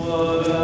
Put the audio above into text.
What